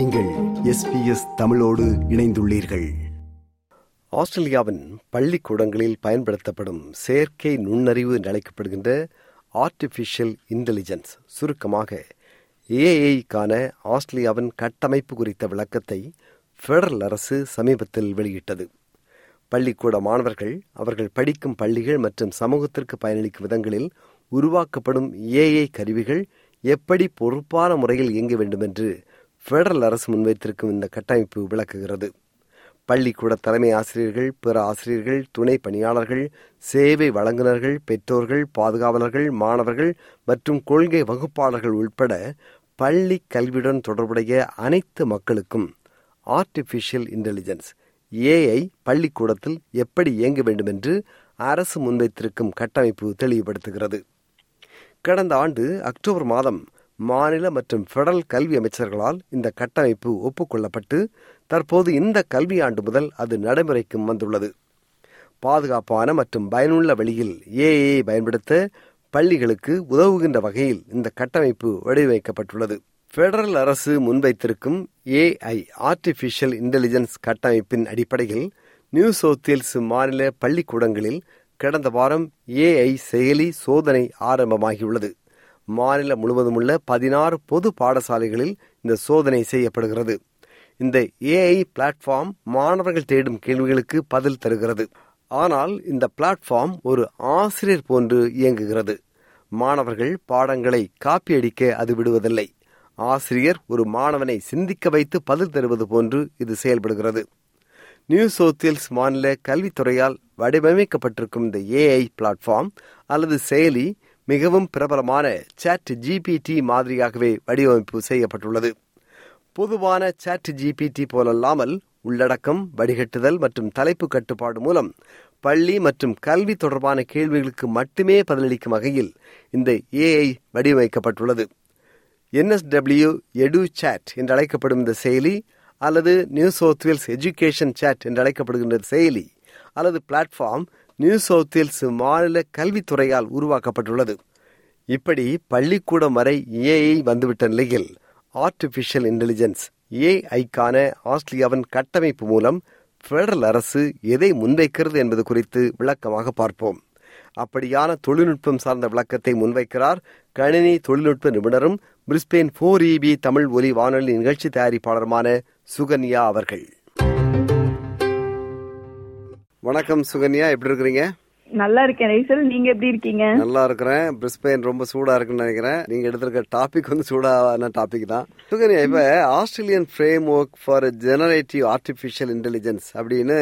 நீங்கள் எஸ்பிஎஸ் தமிழோடு இணைந்துள்ளீர்கள். ஆஸ்திரேலியாவின் பள்ளிக்கூடங்களில் பயன்படுத்தப்படும் செயற்கை நுண்ணறிவு என்று அழைக்கப்படுகின்ற ஆர்டிஃபிஷியல் இன்டெலிஜென்ஸ் சுருக்கமாக ஏஐக்கான ஆஸ்திரேலியாவின் கட்டமைப்பு குறித்த விளக்கத்தை ஃபெடரல் அரசு சமீபத்தில் வெளியிட்டது. பள்ளிக்கூட மாணவர்கள் அவர்கள் படிக்கும் பள்ளிகள் மற்றும் சமூகத்திற்கு பயனளிக்கும் விதங்களில் உருவாக்கப்படும் ஏஐ கருவிகள் எப்படி பொறுப்பான முறையில் இயங்க வேண்டும் என்று பெடரல் அரசு முன்வைத்திருக்கும் இந்த கட்டமைப்பு விளக்குகிறது. பள்ளிக்கூட தலைமை ஆசிரியர்கள் பிற ஆசிரியர்கள் துணை பணியாளர்கள் சேவை வழங்குநர்கள் பெற்றோர்கள் பாதுகாவலர்கள் மாணவர்கள் மற்றும் கொள்கை வகுப்பாளர்கள் உட்பட பள்ளி கல்வியுடன் தொடர்புடைய அனைத்து மக்களுக்கும் ஆர்டிபிஷியல் இன்டெலிஜென்ஸ் ஏஐ பள்ளிக்கூடத்தில் எப்படி இயங்க வேண்டும் என்று அரசு முன்வைத்திருக்கும் கட்டமைப்பு தெளிவுபடுத்துகிறது. கடந்த ஆண்டு அக்டோபர் மாதம் மாநில மற்றும் பெடரல் கல்வி அமைச்சர்களால் இந்த கட்டமைப்பு ஒப்புக்கொள்ளப்பட்டு தற்போது இந்த கல்வியாண்டு முதல் அது நடைமுறைக்கும் வந்துள்ளது. பாதுகாப்பான மற்றும் பயனுள்ள வழியில் ஏஐ பயன்படுத்த பள்ளிகளுக்கு உதவுகின்ற வகையில் இந்த கட்டமைப்பு வடிவமைக்கப்பட்டுள்ளது. பெடரல் அரசு முன்வைத்திருக்கும் ஏஐ ஆர்டிபிஷியல் இன்டெலிஜென்ஸ் கட்டமைப்பின் அடிப்படையில் நியூ சவுத் மாநில பள்ளிக்கூடங்களில் கடந்த வாரம் ஏஐ செயலி சோதனை ஆரம்பமாகியுள்ளது. மாநிலம் முழுவதும் உள்ள பதினாறு பொது பாடசாலைகளில் இந்த சோதனை செய்யப்படுகிறது. இந்த ஏஐ பிளாட்ஃபார்ம் மாணவர்கள் தேடும் கேள்விகளுக்கு பதில் தருகிறது. ஆனால் இந்த பிளாட்ஃபார்ம் ஒரு ஆசிரியர் போன்று இயங்குகிறது. மாணவர்கள் பாடங்களை காப்பியடிக்க அது விடுவதில்லை. ஆசிரியர் ஒரு மாணவனை சிந்திக்க வைத்து பதில் தருவது போன்று இது செயல்படுகிறது. நியூ சோத்தியல்ஸ் மாநில கல்வித்துறையால் வடிவமைக்கப்பட்டிருக்கும் இந்த ஏஐ பிளாட்ஃபார்ம் அல்லது செயலி மிகவும் பிரபலமான சாட் ஜிபிடி மாதிரியாகவே வடிவமைப்பு செய்யப்பட்டுள்ளது. பொதுவான சாட் ஜிபிடி போலல்லாமல் உள்ளடக்கம் வடிகட்டுதல் மற்றும் தலைப்பு கட்டுப்பாடு மூலம் பள்ளி மற்றும் கல்வி தொடர்பான கேள்விகளுக்கு மட்டுமே பதிலளிக்கும் வகையில் இந்த ஏஐ வடிவமைக்கப்பட்டுள்ளது. என்எஸ்டபிள்யூ எடு சாட் என்று அழைக்கப்படும் இந்த செயலி அல்லது New South Wales education chat என்று அழைக்கப்படுகின்ற செயலி அல்லது பிளாட்ஃபார்ம் நியூ சவுத் வேல்ஸ் மாநில கல்வித்துறையால் உருவாக்கப்பட்டுள்ளது. இப்படி பள்ளிக்கூடம் வரை ஏஐ வந்துவிட்ட நிலையில் ஆர்டிபிஷியல் இன்டெலிஜென்ஸ் ஏஐக்கான ஆஸ்திரேலியாவின் கட்டமைப்பு மூலம் பெடரல் அரசு எதை முன்வைக்கிறது என்பது குறித்து விளக்கமாக பார்ப்போம். அப்படியான தொழில்நுட்பம் சார்ந்த விளக்கத்தை முன்வைக்கிறார் கணினி தொழில்நுட்ப நிபுணரும் பிரிஸ்பெயின் போர் இபி தமிழ் ஒலி வானொலி நிகழ்ச்சி தயாரிப்பாளருமான சுகன்யா அவர்கள். வணக்கம் சுகன்யா எப்படி இருக்கிறீங்க? நல்லா இருக்கேன். ரைசல் நீங்க எப்படி இருக்கீங்க? நல்லா இருக்கிறேன். பிரிஸ்பெயின் ரொம்ப சூடா இருக்குன்னு நினைக்கிறேன். நீங்க எடுத்திருக்க டாபிக் வந்து சூடான டாபிக் தான். சுகன்யா இப்ப Australian framework for generative artificial intelligence அப்படின்னு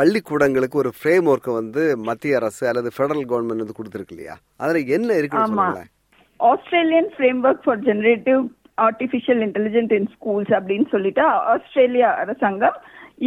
பள்ளிக்கூடங்களுக்கு ஒரு ஃப்ரேம் ஒர்க்கை வந்து மத்திய அரசு அல்லது பெடரல் கவர்மெண்ட் வந்து கொடுத்துருக்கு இல்லையா? அதுல என்ன இருக்குன்னு Australian framework for generative artificial intelligent in schools அப்படின்னு சொல்லிட்டு ஆஸ்திரேலியா அரசாங்கம்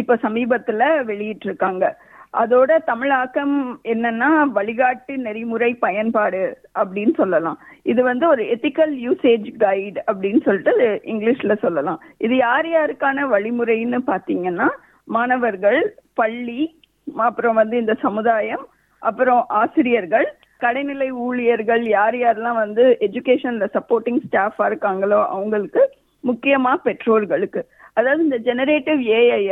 இப்ப சமீபத்துல வெளியிட்டு இருக்காங்க அதோட தமிழாக்கம் என்னன்னா வழிகாட்டு நெறிமுறை பயன்பாடு அப்படின்னு சொல்லலாம். இது வந்து ஒரு எத்திக்கல் யூசேஜ் கைடு அப்படின்னு சொல்லிட்டு இங்கிலீஷ்ல சொல்லலாம். இது யார் யாருக்கான வழிமுறைன்னு பாத்தீங்கன்னா மாணவர்கள் பள்ளி அப்புறம் வந்து இந்த சமுதாயம் அப்புறம் ஆசிரியர்கள் கடைநிலை ஊழியர்கள் யார் யாரெல்லாம் வந்து எஜுகேஷன்ல சப்போர்ட்டிங் ஸ்டாஃபா இருக்காங்களோ அவங்களுக்கு முக்கியமா பெற்றோர்களுக்கு. அதாவது இந்த ஜெனரேட்டிவ் ஏஐ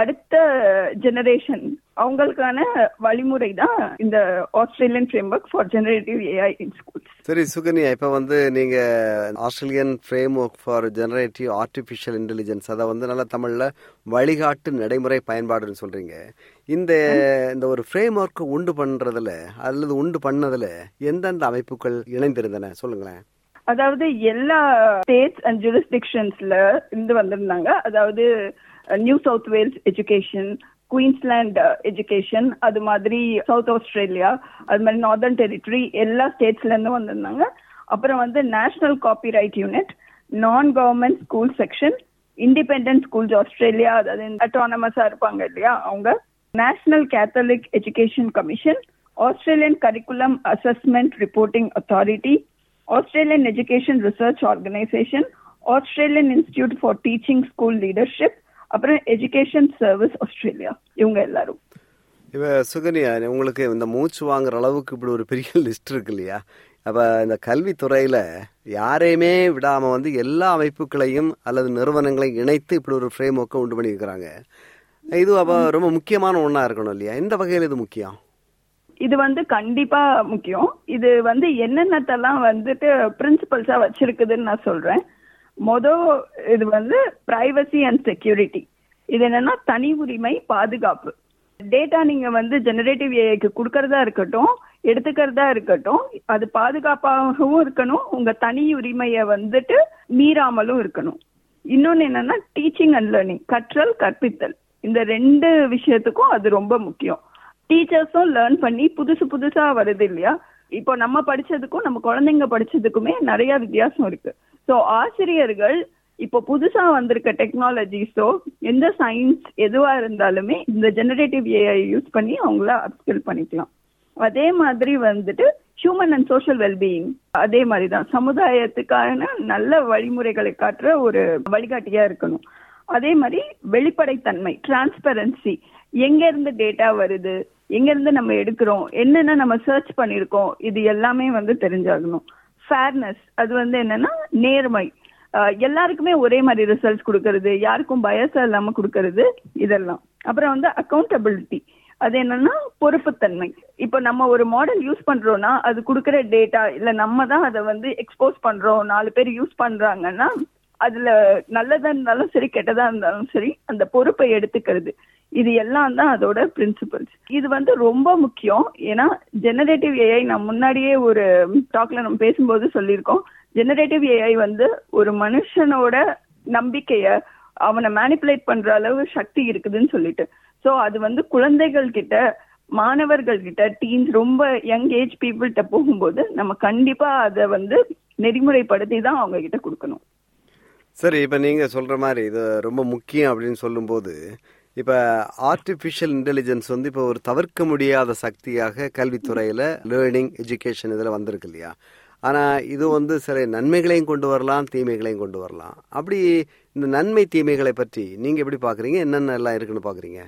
அடுத்த ஜெனரேஷன் அவங்களுக்கான வழிமுறை தான் இந்த Australian framework for generative AI in schools சரி சுகன்யா இப்ப வந்து நீங்க Australian framework for generative artificial intelligence அதை வந்து நல்ல தமிழ்ல வழிகாட்டு நடைமுறை பயன்பாடுன்னு சொல்றீங்க. இந்த இந்த ஒரு ஃப்ரேம் ஒர்க் உண்டு பண்றதுல அல்லது உண்டு பண்ணதுல எந்தெந்த அமைப்புகள் இணைந்திருந்தன? சொல்லுங்களேன். அதாவது எல்லா ஸ்டேட்ஸ் அண்ட் ஜூரிஸ்டிக்ஷன்ஸ்ல இருந்து வந்திருந்தாங்க. அதாவது New South Wales education Queensland education அது மாதிரி சவுத் ஆஸ்திரேலியா அது மாதிரி நார்தர்ன் டெரிட்டரி எல்லா ஸ்டேட்ஸ்ல இருந்து வந்திருந்தாங்க. அப்புறம் வந்து national copyright unit non government school section independent schools Australia அதாவது அட்டானமஸா இருப்பாங்க இல்லையா அவங்க. National Catholic education commission Australian curriculum assessment reporting authority Australian Education Research Organization, Australian Institute for Teaching School Leadership, அப்புறம் எஜுகேஷன் சர்வீஸ் ஆஸ்திரேலியா இவங்க எல்லாரும். இப்ப சுகன்யா உங்களுக்கு இந்த மூச்சு வாங்குற அளவுக்கு இப்படி ஒரு பெரிய லிஸ்ட் இருக்கு இல்லையா? அப்ப இந்த கல்வித்துறையில யாரையுமே விடாம வந்து எல்லா அமைப்புகளையும் அல்லது நிறுவனங்களையும் இணைத்து இப்படி ஒரு ஃப்ரேம் ஒர்க்கை உண்டு பண்ணியிருக்கிறாங்க. இது அப்ப ரொம்ப முக்கியமான ஒண்ணா இருக்கணும் இல்லையா? இந்த வகையில் இது முக்கியம்? இது வந்து கண்டிப்பா முக்கியம். இது வந்து என்னென்னத்தெல்லாம் வந்துட்டு பிரின்சிபல்ஸா வச்சிருக்குதுன்னு நான் சொல்றேன். மொதல் இது வந்து பிரைவசி அண்ட் செக்யூரிட்டி இது என்னன்னா தனி உரிமை பாதுகாப்பு. டேட்டா நீங்க வந்து ஜெனரேட்டிவ் ஏஐக்கு கொடுக்கறதா இருக்கட்டும் எடுத்துக்கிறதா இருக்கட்டும் அது பாதுகாப்பாகவும் இருக்கணும் உங்க தனி உரிமையை வந்துட்டு மீறாமலும் இருக்கணும். இன்னொன்னு என்னன்னா டீச்சிங் அண்ட் லேர்னிங் கற்றல் கற்பித்தல். இந்த ரெண்டு விஷயத்துக்கும் அது ரொம்ப முக்கியம். டீச்சர்ஸும் லேர்ன் பண்ணி புதுசு புதுசா வருது இல்லையா? இப்போ நம்ம படிச்சதுக்கும் நம்ம குழந்தைங்க படிச்சதுக்குமே நிறைய வித்தியாசம் இருக்கு. ஸோ ஆசிரியர்கள் இப்போ புதுசா வந்திருக்க டெக்னாலஜிஸோ எந்த சயின்ஸ் எதுவா இருந்தாலுமே இந்த ஜெனரேட்டிவ் ஏஐ யூஸ் பண்ணி அவங்கள அப்ஸ்கில் பண்ணிக்கலாம். அதே மாதிரி வந்துட்டு ஹியூமன் அண்ட் சோஷியல் வெல்பீயிங் அதே மாதிரி தான் சமுதாயத்துக்கான நல்ல வழிமுறைகளை காட்டுற ஒரு வழிகாட்டியா இருக்கணும். அதே மாதிரி வெளிப்படைத்தன்மை டிரான்ஸ்பரன்சி எங்க இருந்து டேட்டா வருது? எங்க இருந்து நம்ம எடுக்கிறோம் என்னென்ன நம்ம சர்ச் பண்ணிருக்கோம் இது எல்லாமே வந்து தெரிஞ்சாகணும். ஃபேர்னஸ் அது வந்து என்னன்னா நேர்மை. எல்லாருக்குமே ஒரே மாதிரி ரிசல்ட்ஸ் கொடுக்கறது யாருக்கும் பயசம் இல்லாம கொடுக்கறது இதெல்லாம். அப்புறம் வந்து அக்கௌண்டபிலிட்டி அது என்னன்னா பொறுப்புத்தன்மை. இப்போ நம்ம ஒரு மாடல் யூஸ் பண்றோம்னா அது கொடுக்குற டேட்டா இல்ல நம்ம தான் அதை வந்து எக்ஸ்போஸ் பண்றோம் நாலு பேர் யூஸ் பண்றாங்கன்னா அதுல நல்லதா இருந்தாலும் சரி கெட்டதா இருந்தாலும் சரி அந்த பொறுப்பை எடுத்துக்கிறது. இது எல்லாம் தான் அதோட பிரின்சிபல்ஸ் இது வந்து ரொம்ப முக்கியம். ஏன்னா ஜெனரேட்டிவ் ஏஐ நான் முன்னாடியே ஒரு டாக்ல நம்ம பேசும்போது சொல்லியிருக்கோம். ஜெனரேட்டிவ் ஏஐ வந்து ஒரு மனுஷனோட நம்பிக்கைய அவனை மேனிப்புலேட் பண்ற அளவு சக்தி இருக்குதுன்னு சொல்லிட்டு. ஸோ அது வந்து குழந்தைகள் கிட்ட மாணவர்கள் கிட்ட டீன்ஸ் ரொம்ப யங் ஏஜ் பீப்புள்கிட்ட போகும்போது நம்ம கண்டிப்பா அதை வந்து நெறிமுறைப்படுத்தி தான் அவங்க கிட்ட கொடுக்கணும். சரி இப்ப நீங்க சொல்ற மாதிரி இது ரொம்ப முக்கியம் அப்படின்னு சொல்லும்போது இப்போ ஆர்டிபிஷியல் இன்டெலிஜென்ஸ் வந்து இப்போ ஒரு தவிர்க்க முடியாத சக்தியாக கல்வித்துறையில் லேர்னிங் எஜுகேஷன் இதில் வந்திருக்கு இல்லையா? ஆனால் இது வந்து சில நன்மைகளையும் கொண்டு வரலாம் தீமைகளையும் கொண்டு வரலாம். அப்படி இந்த நன்மை தீமைகளை பற்றி நீங்கள் எப்படி பார்க்குறீங்க என்னென்ன எல்லாம் இருக்குன்னு பார்க்குறீங்க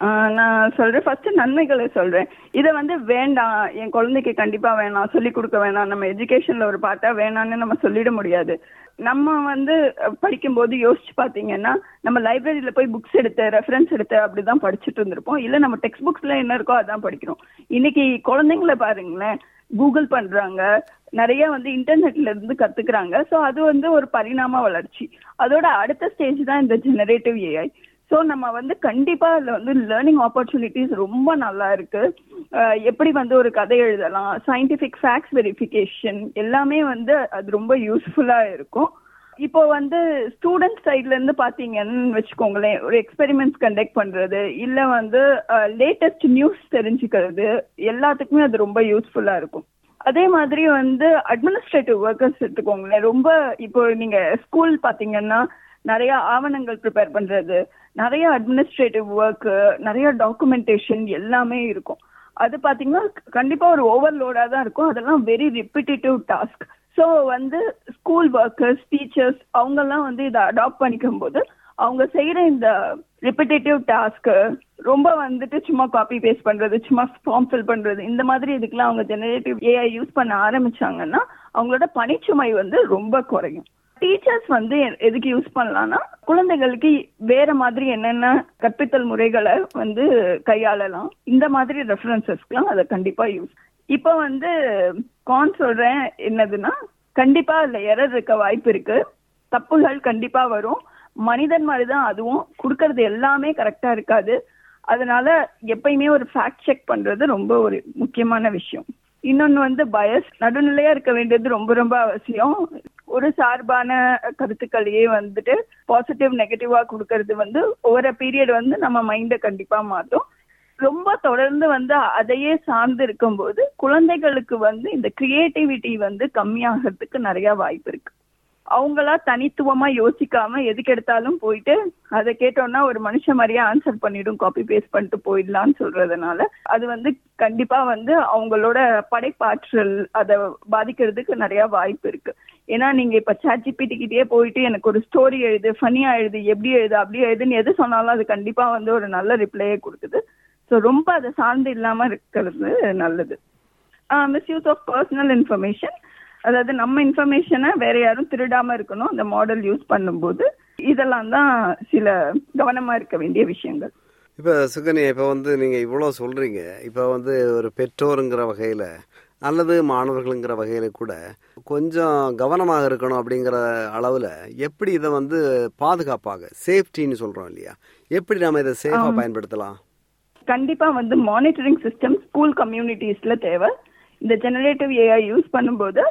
நான் சொல்றேன். ஃபர்ஸ்ட் நன்மைகளை சொல்றேன். இதை வந்து வேண்டாம். என் குழந்தைக்கு கண்டிப்பா வேணாம். சொல்லி கொடுக்க வேணாம். நம்ம எஜுகேஷன்ல ஒரு பார்த்தா வேணாம்னு நம்ம சொல்லிட முடியாது. நம்ம வந்து படிக்கும்போது யோசிச்சு பாத்தீங்கன்னா நம்ம லைப்ரரியில போய் புக்ஸ் எடுத்து ரெஃபரன்ஸ் எடுத்து அப்படிதான் படிச்சுட்டு இருந்திருப்போம். இல்ல நம்ம டெக்ஸ்ட் புக்ஸ்ல என்ன இருக்கோ அதான் படிக்கிறோம். இன்னைக்கு குழந்தைங்கள பாருங்களேன். கூகுள் பண்றாங்க. நிறைய வந்து இன்டர்நெட்ல இருந்து கத்துக்கிறாங்க. ஸோ அது வந்து ஒரு பரிணாம வளர்ச்சி. அதோட அடுத்த ஸ்டேஜ் தான் இந்த ஜெனரேட்டிவ் ஏஐ ஸோ நம்ம வந்து கண்டிப்பா அதுல வந்து லேர்னிங் ஆப்பர்ச்சுனிட்டிஸ் ரொம்ப நல்லா இருக்கு. எப்படி வந்து ஒரு கதை எழுதலாம் சயின்டிபிக் ஃபேக்ட்ஸ் வெரிஃபிகேஷன் எல்லாமே வந்து அது ரொம்ப யூஸ்ஃபுல்லா இருக்கும். இப்போ வந்து ஸ்டூடெண்ட் சைட்ல இருந்து பாத்தீங்கன்னு வச்சுக்கோங்களேன் ஒரு எக்ஸ்பெரிமெண்ட்ஸ் கண்டக்ட் பண்றது இல்ல வந்து லேட்டஸ்ட் நியூஸ் தெரிஞ்சுக்கிறது எல்லாத்துக்குமே அது ரொம்ப யூஸ்ஃபுல்லா இருக்கும். அதே மாதிரி வந்து அட்மினிஸ்ட்ரேட்டிவ் ஒர்க்கர்ஸ் எடுத்துக்கோங்களேன் ரொம்ப இப்போ நீங்க ஸ்கூல் பாத்தீங்கன்னா நிறைய ஆவணங்கள் ப்ரிப்பேர் பண்றது நிறைய அட்மினிஸ்ட்ரேட்டிவ் ஒர்க் நிறைய டாக்குமெண்டேஷன் எல்லாமே இருக்கும். அது பாத்தீங்கன்னா கண்டிப்பா ஒரு ஓவர்லோடா தான் இருக்கும். அதெல்லாம் வெரி ரிப்பிட்டேட்டிவ் டாஸ்க் ஸோ வந்து ஸ்கூல் ஒர்க்கர்ஸ் டீச்சர்ஸ் அவங்கெல்லாம் வந்து இதை அடாப்ட் பண்ணிக்கும் போது அவங்க செய்யற இந்த ரிப்பிட்டேட்டிவ் டாஸ்க் ரொம்ப வந்துட்டு சும்மா காப்பி பேஸ்ட் பண்றது சும்மா ஃபார்ம் ஃபில் பண்றது இந்த மாதிரி இதுக்கெல்லாம் அவங்க ஜெனரேட்டிவ் ஏஐ யூஸ் பண்ண ஆரம்பிச்சாங்கன்னா அவங்களோட பணிச்சுமை வந்து ரொம்ப குறையும். டீச்சர்ஸ் வந்து எதுக்கு யூஸ் பண்ணலாம்னா குழந்தைகளுக்கு வேற மாதிரி என்னென்ன கற்பித்தல் முறைகளை வந்து கையாளலாம். இந்த மாதிரி ரெஃபரன்சஸ்க்குலாம் அதை கண்டிப்பா யூஸ் இப்போ வந்து கான் சொல்றேன் என்னதுன்னா கண்டிப்பா அதுல எரர் இருக்க வாய்ப்பு இருக்கு. தப்புகள் கண்டிப்பா வரும். மனிதன் மாதிரி தான் அதுவும். கொடுக்கறது எல்லாமே கரெக்டா இருக்காது. அதனால எப்பயுமே ஒரு ஃபேக்ட் செக் பண்றது ரொம்ப ஒரு முக்கியமான விஷயம். இன்னொன்னு வந்து பயஸ் நடுநிலையா இருக்க வேண்டியது ரொம்ப ரொம்ப அவசியம். ஒரு சார்பான கருத்துக்களையே வந்துட்டு பாசிட்டிவ் நெகட்டிவா கொடுக்கறது வந்து ஒவ்வொரு பீரியட் வந்து நம்ம மைண்டை கண்டிப்பா மாத்தும். ரொம்ப தொடர்ந்து வந்து அதையே சார்ந்து இருக்கும்போது குழந்தைகளுக்கு வந்து இந்த கிரியேட்டிவிட்டி வந்து கம்மியாகிறதுக்கு நிறைய வாய்ப்பு இருக்கு. அவங்களா தனித்துவமா யோசிக்காம எதுக்கு எடுத்தாலும் போயிட்டு அதை கேட்டோம்னா ஒரு மனுஷ மாதிரியே ஆன்சர் பண்ணிடும் காப்பி பேஸ்ட் பண்ணிட்டு போயிடலாம்னு சொல்றதுனால அது வந்து கண்டிப்பா வந்து அவங்களோட படைப்பாற்றல் அதை பாதிக்கிறதுக்கு நிறைய வாய்ப்பு இருக்கு. ஏன்னா நீங்க இப்ப சாட்ஜிபிடி கிட்டே போயிட்டு எனக்கு ஒரு ஸ்டோரி எழுது ஃபனியா எழுது எப்படி எழுது அப்படி எழுதுன்னு எது சொன்னாலும் அது கண்டிப்பா வந்து ஒரு நல்ல ரிப்ளையே கொடுக்குது. ஸோ ரொம்ப அதை சார்ந்து இல்லாம இருக்கிறது நல்லது. மிஸ்யூஸ் ஆஃப் பர்சனல் இன்ஃபர்மேஷன் அதாவது நம்ம இன்ஃபர்மேஷனை வேற யாரும் திருடாம இருக்கணும் அந்த மாடல் யூஸ் பண்ணும்போது. இதெல்லாம் தான் சில கவனமா இருக்க வேண்டிய விஷயங்கள். இப்போ சுகன்யா இப்போ வந்து நீங்கள் இவ்வளோ சொல்கிறீங்க இப்போ வந்து ஒரு பெற்றோருங்கிற வகையில் அல்லது மாணவர்களுங்கிற வகையில் கூட கொஞ்சம் கவனமாக இருக்கணும் அப்படிங்கிற அளவில் எப்படி இதை வந்து பாதுகாப்பாக சேஃப்டின்னு சொல்கிறோம் இல்லையா? எப்படி நம்ம இதை சேஃபாக பயன்படுத்தலாம்? கண்டிப்பா வந்து மானிட்டரிங் சிஸ்டம் ஸ்கூல் கம்யூனிட்டிஸ்ல தேவை. இந்த ஜெனரேட்டிவ் ஏஐ யூஸ் பண்ணும்போது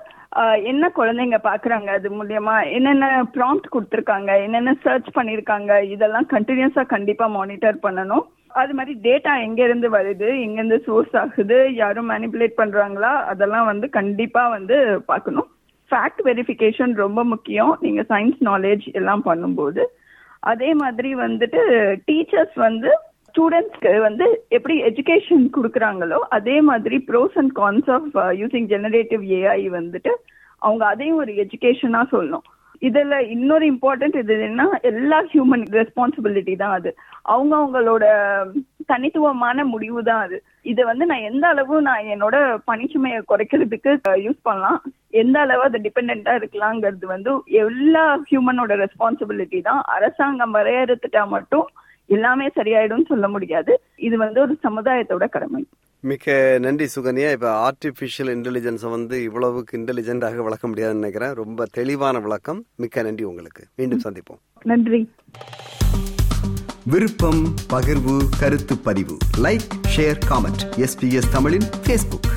என்ன குழந்தைங்க பாக்குறாங்க? அது மூலியமா என்னென்ன ப்ராம்ப்ட் கொடுத்துருக்காங்க? என்னென்ன சர்ச் பண்ணிருக்காங்க? இதெல்லாம் கண்டினியூஸா கண்டிப்பா மானிட்டர் பண்ணணும். அது மாதிரி டேட்டா எங்க இருந்து வருது எங்க இருந்து சோர்ஸ் ஆகுது யாரும் மேனிப்புலேட் பண்றாங்களா அதெல்லாம் வந்து கண்டிப்பா வந்து பார்க்கணும். ஃபேக்ட் வெரிஃபிகேஷன் ரொம்ப முக்கியம். நீங்க சயின்ஸ் நாலேஜ் எல்லாம் பண்ணும்போது. அதே மாதிரி வந்துட்டு டீச்சர்ஸ் வந்து ஸ்டூடெண்ட்ஸ்க்கு வந்து எப்படி எஜுகேஷன் கொடுக்குறாங்களோ அதே மாதிரி pros and cons of using generative AI வந்துட்டு அவங்க அதையும் ஒரு எஜுகேஷனாக சொல்லணும். இதுல இன்னொரு இம்பார்ட்டன்ட் இது என்ன எல்லா ஹியூமன் ரெஸ்பான்சிபிலிட்டி தான் அது. அவங்க அவங்களோட தனித்துவமான முடிவு தான் அது. இதை வந்து நான் எந்த அளவு நான் என்னோட பணிச்சுமையை குறைக்கிறதுக்கு யூஸ் பண்ணலாம் எந்த அளவு அது டிபெண்டா இருக்கலாங்கிறது வந்து எல்லா ஹியூமனோட ரெஸ்பான்சிபிலிட்டி தான். அரசாங்கம் வரையறுத்துட்டா மட்டும் எல்லாமே சரியாயிடும் சொல்ல முடியாது. இது வந்து ஒரு சமுதாயத்தோட கடமை. மிக்க நன்றி சுகன்யா. இப்போ ஆர்டிஃபிஷியல் இன்டெலிஜென்ஸை வந்து இவ்வளவுக்கு இன்டெலிஜென்ட்டாக விளக்க முடியாதுன்னு நினைக்கிறேன். ரொம்ப தெளிவான விளக்கம். மிக்க நன்றி உங்களுக்கு. மீண்டும் சந்திப்போம். நன்றி. விருப்பம் பகிர்வு கருத்து பதிவு. லைக் ஷேர் காமெண்ட் எஸ்பிஎஸ் தமிழின் ஃபேஸ்புக்